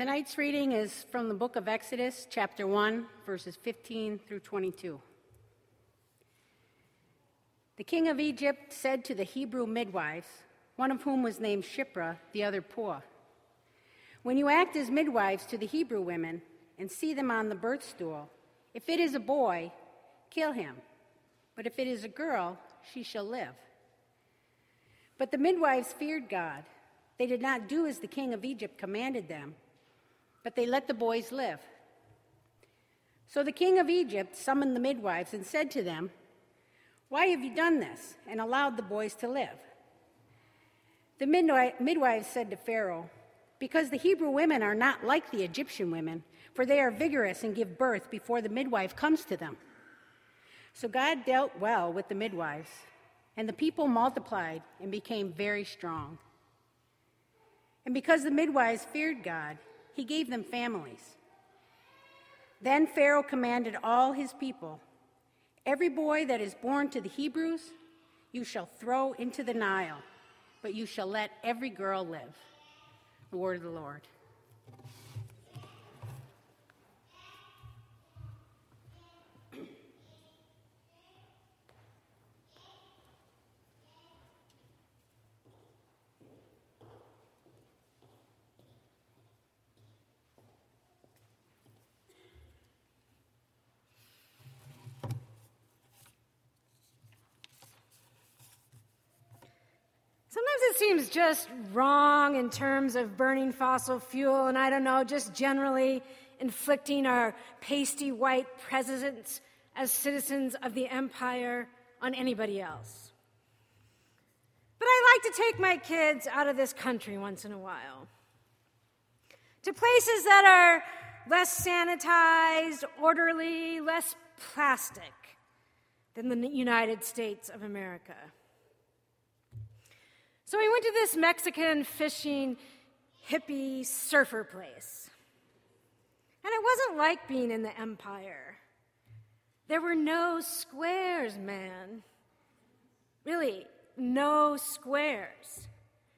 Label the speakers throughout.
Speaker 1: Tonight's reading is from the book of Exodus, chapter 1, verses 15 through 22. The king of Egypt said to the Hebrew midwives, one of whom was named Shiphrah, the other Puah, When you act as midwives to the Hebrew women and see them on the birth stool, if it is a boy, kill him. But if it is a girl, she shall live. But the midwives feared God. They did not do as the king of Egypt commanded them, but they let the boys live. So the king of Egypt summoned the midwives and said to them, Why have you done this and allowed the boys to live? The midwives said to Pharaoh, Because the Hebrew women are not like the Egyptian women, for they are vigorous and give birth before the midwife comes to them. So God dealt well with the midwives, and the people multiplied and became very strong. And because the midwives feared God, he gave them families. Then Pharaoh commanded all his people Every boy that is born to the Hebrews, you shall throw into the Nile, but you shall let every girl live. The word of the Lord.
Speaker 2: It seems just wrong in terms of burning fossil fuel, and I don't know, just generally inflicting our pasty white presidents as citizens of the empire on anybody else. But I like to take my kids out of this country once in a while to places that are less sanitized, orderly, less plastic than the United States of America. So we went to this Mexican fishing hippie surfer place. And it wasn't like being in the empire. There were no squares, man. Really, no squares.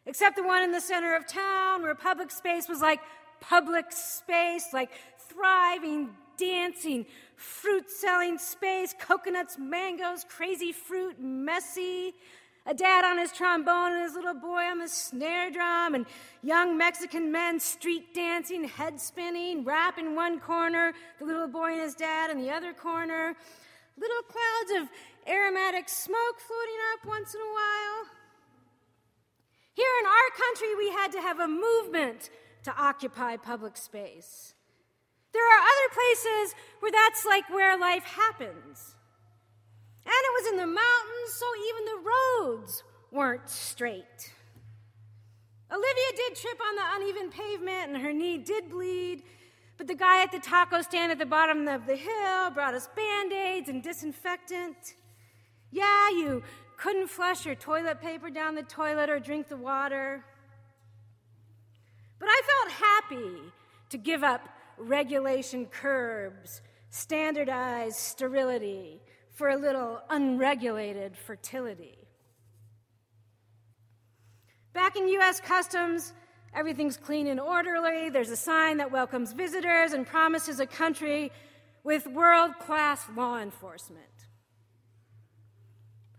Speaker 2: Except the one in the center of town where public space was like public space, like thriving, dancing, fruit selling space, coconuts, mangoes, crazy fruit, messy, a dad on his trombone and his little boy on the snare drum, and young Mexican men street dancing, head spinning, rap in one corner, the little boy and his dad in the other corner, little clouds of aromatic smoke floating up once in a while. Here in our country, we had to have a movement to occupy public space. There are other places where that's like where life happens. And it was in the mountains, so even the roads weren't straight. Olivia did trip on the uneven pavement and her knee did bleed, but the guy at the taco stand at the bottom of the hill brought us band aids and disinfectant. Yeah, you couldn't flush your toilet paper down the toilet or drink the water. But I felt happy to give up regulation curbs, standardized sterility, for a little unregulated fertility. Back in U.S. Customs, everything's clean and orderly. There's a sign that welcomes visitors and promises a country with world class law enforcement.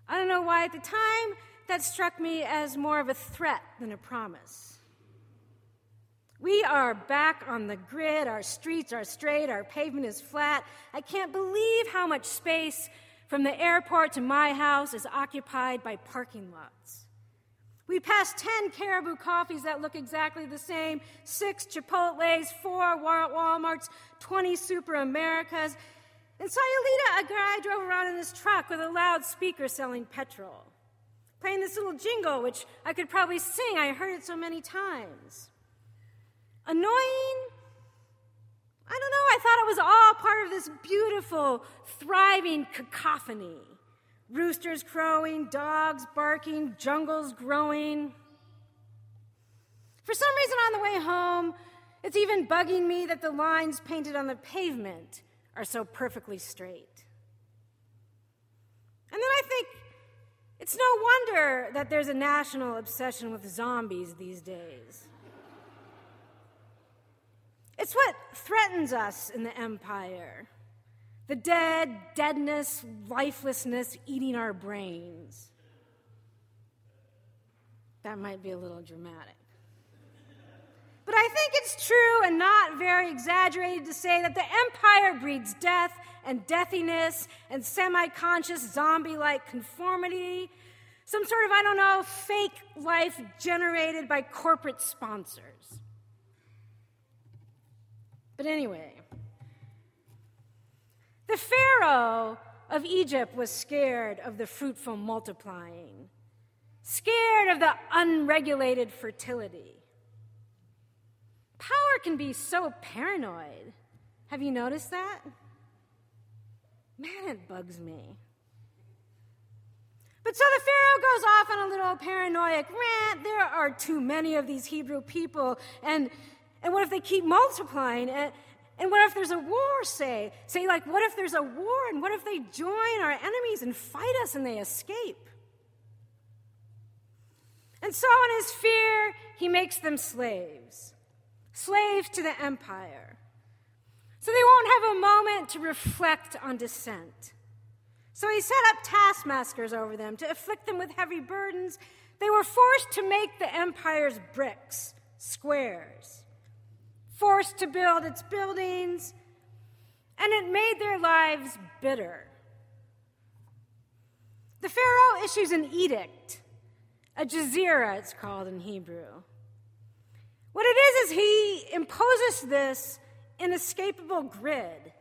Speaker 2: I don't know why at the time that struck me as more of a threat than a promise. We are back on the grid. Our streets are straight. Our pavement is flat. I can't believe how much space from the airport to my house is occupied by parking lots. We passed 10 caribou coffees that look exactly the same, six Chipotles, four Walmarts, 20 Super Americas. In Sayulita, a guy drove around in his truck with a loudspeaker selling petrol, playing this little jingle, which I could probably sing. I heard it so many times. Annoying? I don't know. I thought it was all part of this beautiful, thriving cacophony roosters crowing, dogs barking, jungles growing. For some reason, on the way home, it's even bugging me that the lines painted on the pavement are so perfectly straight. And then I think it's no wonder that there's a national obsession with zombies these days. It's what threatens us in the empire the dead, deadness, lifelessness eating our brains. That might be a little dramatic. But I think it's true and not very exaggerated to say that the empire breeds death and deathiness and semi conscious zombie like conformity, some sort of, I don't know, fake life generated by corporate sponsors. But anyway, the Pharaoh of Egypt was scared of the fruitful multiplying, scared of the unregulated fertility. Power can be so paranoid. Have you noticed that? Man, it bugs me. But so the Pharaoh goes off on a little paranoid rant. There are too many of these Hebrew people, and, and what if they keep multiplying? And, and what if there's a war, say? Say, like, what if there's a war, and what if they join our enemies and fight us and they escape? And so, in his fear, he makes them slaves slaves to the empire. So they won't have a moment to reflect on dissent. So he set up taskmasters over them to afflict them with heavy burdens. They were forced to make the empire's bricks, squares, forced to build its buildings, and it made their lives bitter. The Pharaoh issues an edict, a jazira, it's called in Hebrew. What it is, is he imposes this inescapable grid.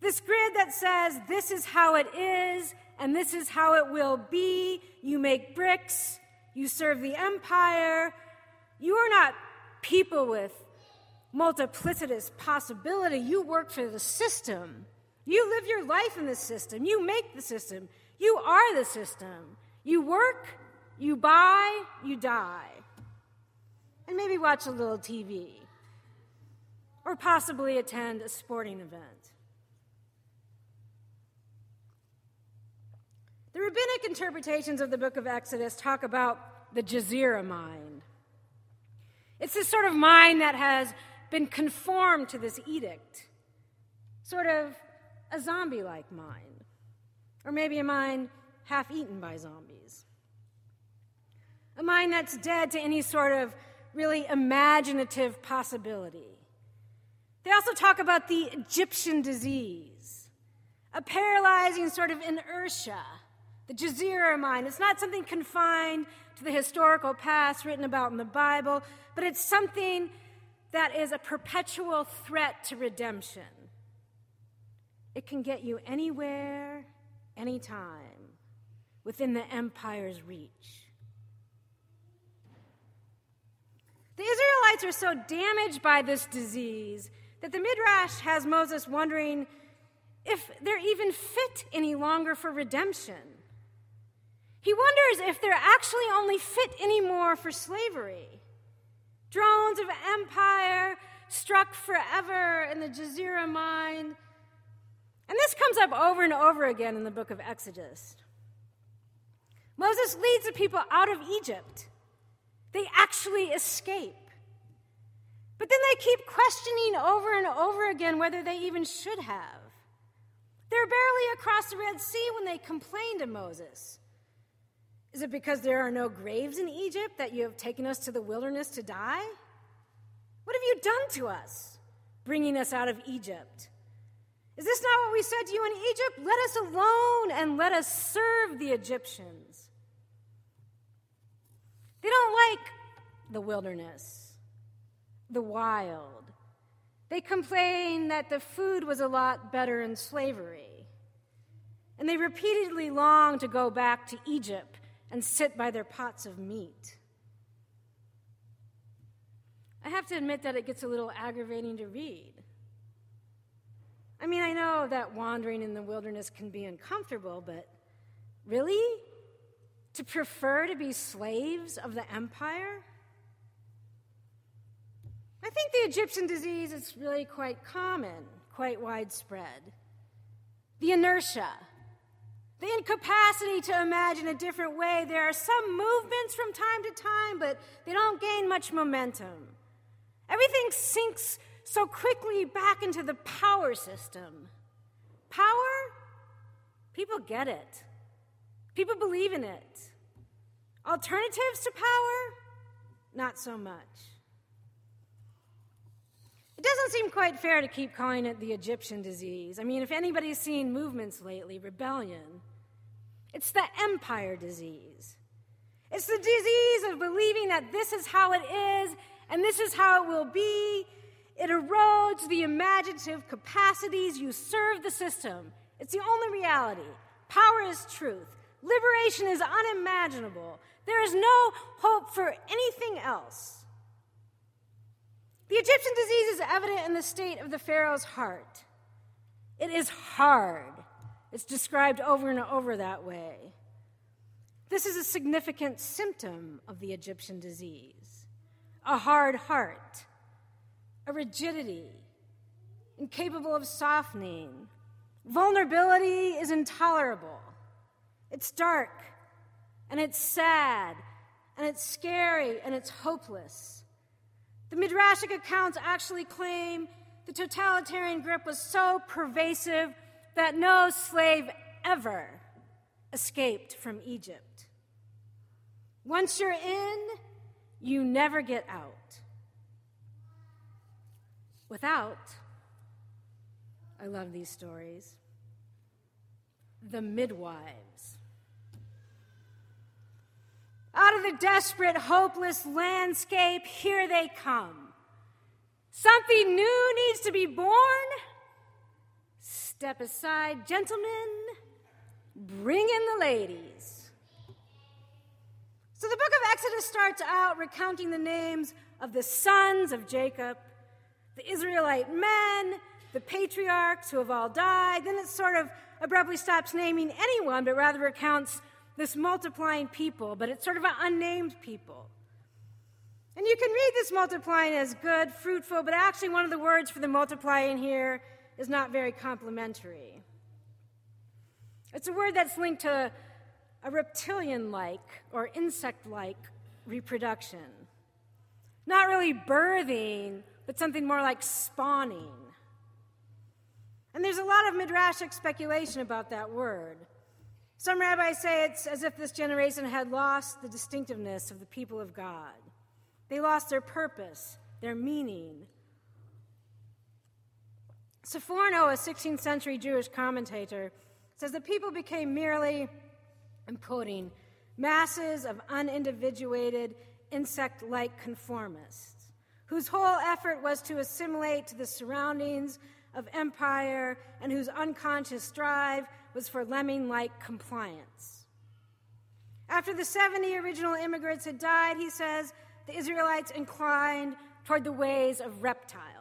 Speaker 2: This grid that says, this is how it is, and this is how it will be. You make bricks, you serve the empire. You are not people with multiplicitous possibility. You work for the system. You live your life in the system. You make the system. You are the system. You work, you buy, you die and maybe watch a little TV, or possibly attend a sporting event. The rabbinic interpretations of the book of Exodus talk about the Jazira mind. It's this sort of mind that has been conformed to this edict, sort of a zombie like mind, or maybe a mind half eaten by zombies. A mind that's dead to any sort of really imaginative possibility. They also talk about the Egyptian disease, a paralyzing sort of inertia, the Jazira mind. It's not something confined to the historical past written about in the Bible, but it's something that is a perpetual threat to redemption. It can get you anywhere, anytime, within the empire's reach. The Israelites are so damaged by this disease that the Midrash has Moses wondering if they're even fit any longer for redemption. He wonders if they're actually only fit anymore for slavery. Drones of empire struck forever in the Jazira mind. And this comes up over and over again in the book of Exodus. Moses leads the people out of Egypt. They actually escape. But then they keep questioning over and over again whether they even should have. They're barely across the Red Sea when they complain to Moses. Is it because there are no graves in Egypt that you have taken us to the wilderness to die? What have you done to us, bringing us out of Egypt? Is this not what we said to you in Egypt? Let us alone and let us serve the Egyptians. They don't like the wilderness, the wild. They complain that the food was a lot better in slavery. And they repeatedly long to go back to Egypt and sit by their pots of meat. I have to admit that it gets a little aggravating to read. I mean, I know that wandering in the wilderness can be uncomfortable, but really? to prefer to be slaves of the empire? I think the Egyptian disease is really quite common, quite widespread. The inertia, the incapacity to imagine a different way. There are some movements from time to time, but they don't gain much momentum. Everything sinks so quickly back into the power system. Power? People get it, people believe in it. Alternatives to power? Not so much. It doesn't seem quite fair to keep calling it the Egyptian disease. I mean, if anybody's seen movements lately, rebellion, it's the empire disease. It's the disease of believing that this is how it is and this is how it will be. It erodes the imaginative capacities. You serve the system. It's the only reality. Power is truth. Liberation is unimaginable. There is no hope for anything else. The Egyptian disease is evident in the state of the Pharaoh's heart. It is hard. It's described over and over that way. This is a significant symptom of the Egyptian disease a hard heart, a rigidity, incapable of softening. Vulnerability is intolerable. It's dark, and it's sad, and it's scary, and it's hopeless. The Midrashic accounts actually claim the totalitarian grip was so pervasive that no slave ever escaped from Egypt. Once you're in, you never get out. Without, I love these stories, the midwives. Out of the desperate, hopeless landscape, here they come. Something new needs to be born. Step aside, gentlemen. Bring in the ladies. So the book of Exodus starts out recounting the names of the sons of Jacob, the Israelite men, the patriarchs who have all died. Then it sort of abruptly stops naming anyone, but rather recounts this multiplying people, but it's sort of an unnamed people. And you can read this multiplying as good, fruitful, but actually, one of the words for the multiplying here is not very complimentary. It's a word that's linked to a reptilian like or insect like reproduction. Not really birthing, but something more like spawning. And there's a lot of midrashic speculation about that word. Some rabbis say it's as if this generation had lost the distinctiveness of the people of God. They lost their purpose, their meaning. Sforno, a 16th century Jewish commentator, says the people became merely, I'm quoting, masses of unindividuated, insect like conformists, whose whole effort was to assimilate to the surroundings of empire and whose unconscious drive was for lemming like compliance. After the 70 original immigrants had died, he says, the Israelites inclined toward the ways of reptiles.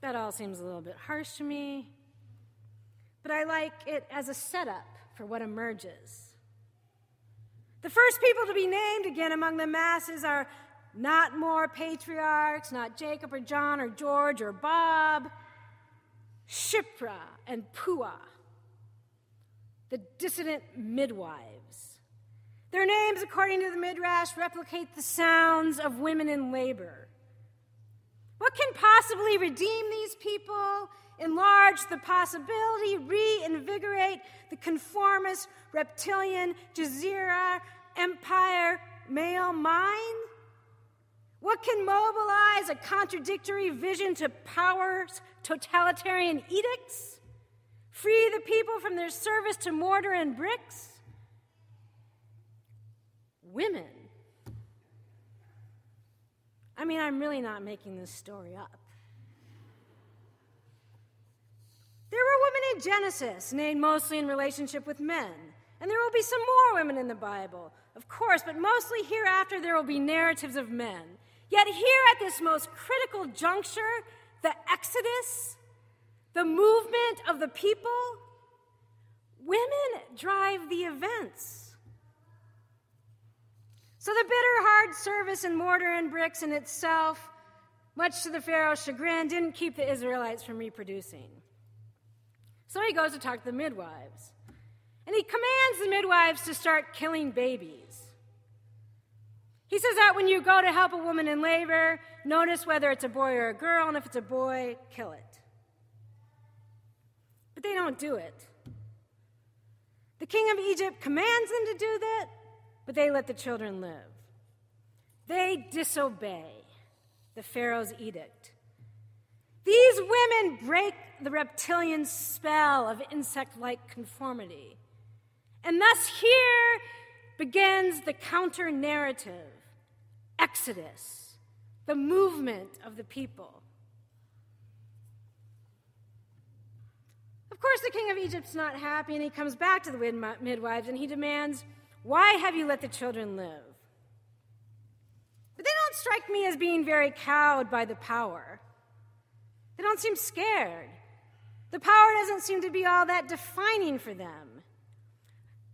Speaker 2: That all seems a little bit harsh to me, but I like it as a setup for what emerges. The first people to be named again among the masses are not more patriarchs, not Jacob or John or George or Bob. Shiphrah and Puah, the dissident midwives. Their names, according to the Midrash, replicate the sounds of women in labor. What can possibly redeem these people, enlarge the possibility, reinvigorate the conformist, reptilian, Jazeera, empire, male mind? What can mobilize a contradictory vision to power's totalitarian edicts? Free the people from their service to mortar and bricks? Women. I mean, I'm really not making this story up. There were women in Genesis, named mostly in relationship with men. And there will be some more women in the Bible, of course, but mostly hereafter there will be narratives of men. Yet, here at this most critical juncture, the Exodus, the movement of the people, women drive the events. So, the bitter, hard service in mortar and bricks in itself, much to the Pharaoh's chagrin, didn't keep the Israelites from reproducing. So he goes to talk to the midwives. And he commands the midwives to start killing babies. He says that when you go to help a woman in labor, notice whether it's a boy or a girl, and if it's a boy, kill it. But they don't do it. The king of Egypt commands them to do that, but they let the children live. They disobey the Pharaoh's edict. These women break the reptilian spell of insect like conformity. And thus, here begins the counter narrative Exodus, the movement of the people. Of course, the king of Egypt's not happy, and he comes back to the midwives and he demands, Why have you let the children live? But they don't strike me as being very cowed by the power. They don't seem scared. The power doesn't seem to be all that defining for them.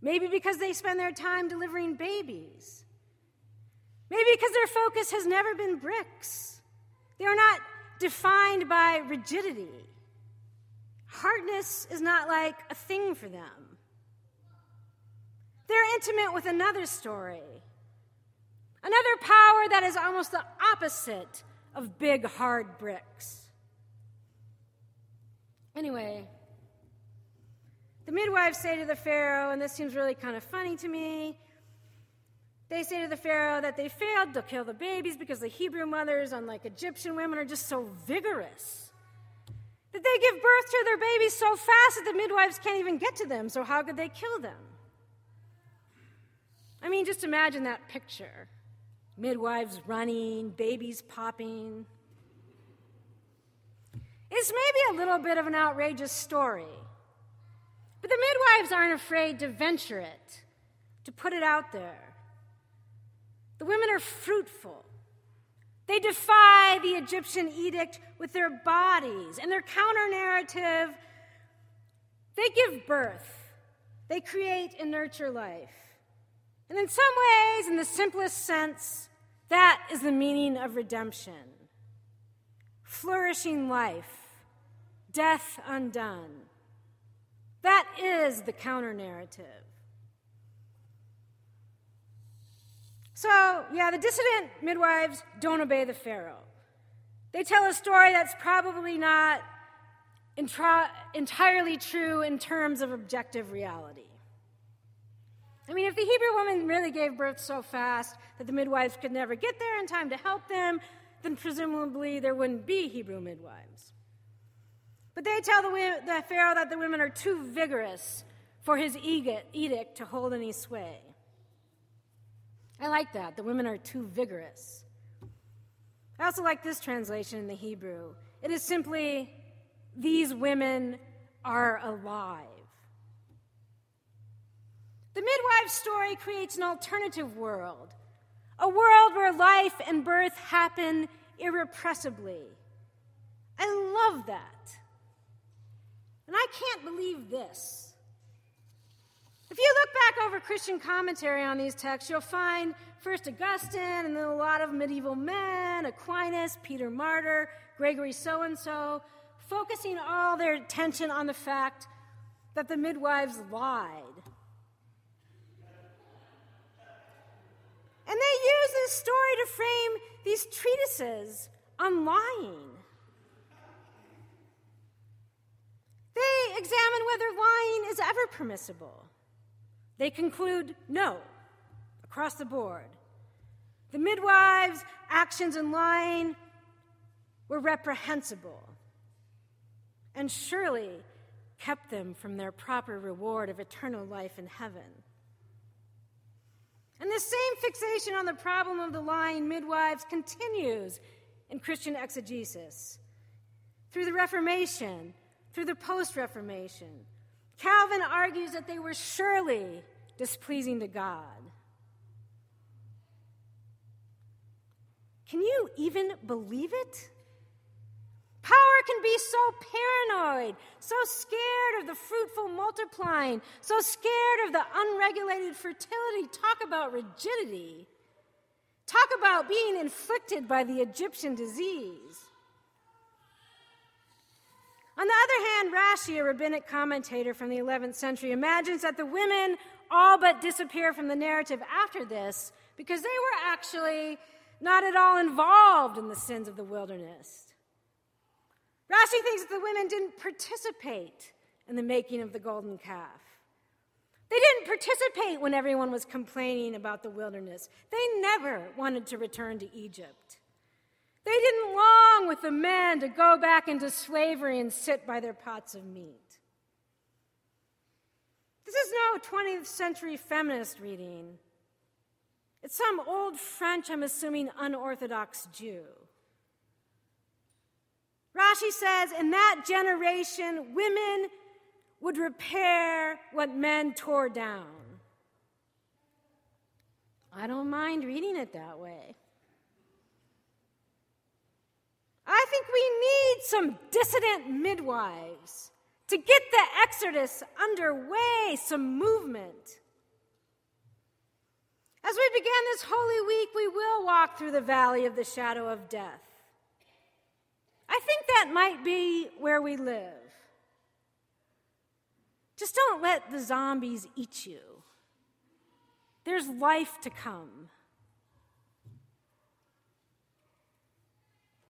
Speaker 2: Maybe because they spend their time delivering babies. Maybe because their focus has never been bricks. They are not defined by rigidity. Hardness is not like a thing for them. They're intimate with another story Another power that is almost the opposite of big, hard bricks. Anyway, the midwives say to the Pharaoh, and this seems really kind of funny to me. They say to the Pharaoh that they failed to kill the babies because the Hebrew mothers, unlike Egyptian women, are just so vigorous. That they give birth to their babies so fast that the midwives can't even get to them, so how could they kill them? I mean, just imagine that picture midwives running, babies popping. It's maybe a little bit of an outrageous story, but the midwives aren't afraid to venture it, to put it out there. The women are fruitful. They defy the Egyptian edict with their bodies and their counter narrative. They give birth, they create and nurture life. And in some ways, in the simplest sense, that is the meaning of redemption flourishing life, death undone. That is the counter narrative. So, yeah, the dissident midwives don't obey the Pharaoh. They tell a story that's probably not entirely true in terms of objective reality. I mean, if the Hebrew woman really gave birth so fast that the midwives could never get there in time to help them, then presumably there wouldn't be Hebrew midwives. But they tell the, the Pharaoh that the women are too vigorous for his edict to hold any sway. I like that. The women are too vigorous. I also like this translation in the Hebrew. It is simply, these women are alive. The midwife's story creates an alternative world, a world where life and birth happen irrepressibly. I love that. And I can't believe this. If you look back over Christian commentary on these texts, you'll find first Augustine and then a lot of medieval men, Aquinas, Peter Martyr, Gregory so and so, focusing all their attention on the fact that the midwives lied And they use this story to frame these treatises on lying. They examine whether lying is ever permissible. They conclude no, across the board. The midwives' actions in lying were reprehensible and surely kept them from their proper reward of eternal life in heaven. And this same fixation on the problem of the lying midwives continues in Christian exegesis. Through the Reformation, through the post Reformation, Calvin argues that they were surely displeasing to God. Can you even believe it? Power can be so paranoid, so scared of the fruitful multiplying, so scared of the unregulated fertility. Talk about rigidity. Talk about being inflicted by the Egyptian disease. On the other hand, Rashi, a rabbinic commentator from the 11th century, imagines that the women all but disappear from the narrative after this because they were actually not at all involved in the sins of the wilderness. Rashi thinks that the women didn't participate in the making of the golden calf. They didn't participate when everyone was complaining about the wilderness. They never wanted to return to Egypt. They didn't long with the men to go back into slavery and sit by their pots of meat. This is no 20th century feminist reading. It's some old French, I'm assuming, unorthodox Jew. Rashi says, in that generation, women would repair what men tore down. I don't mind reading it that way. I think we need some dissident midwives to get the exodus underway, some movement. As we begin this Holy Week, we will walk through the valley of the shadow of death. I think that might be where we live. Just don't let the zombies eat you. There's life to come.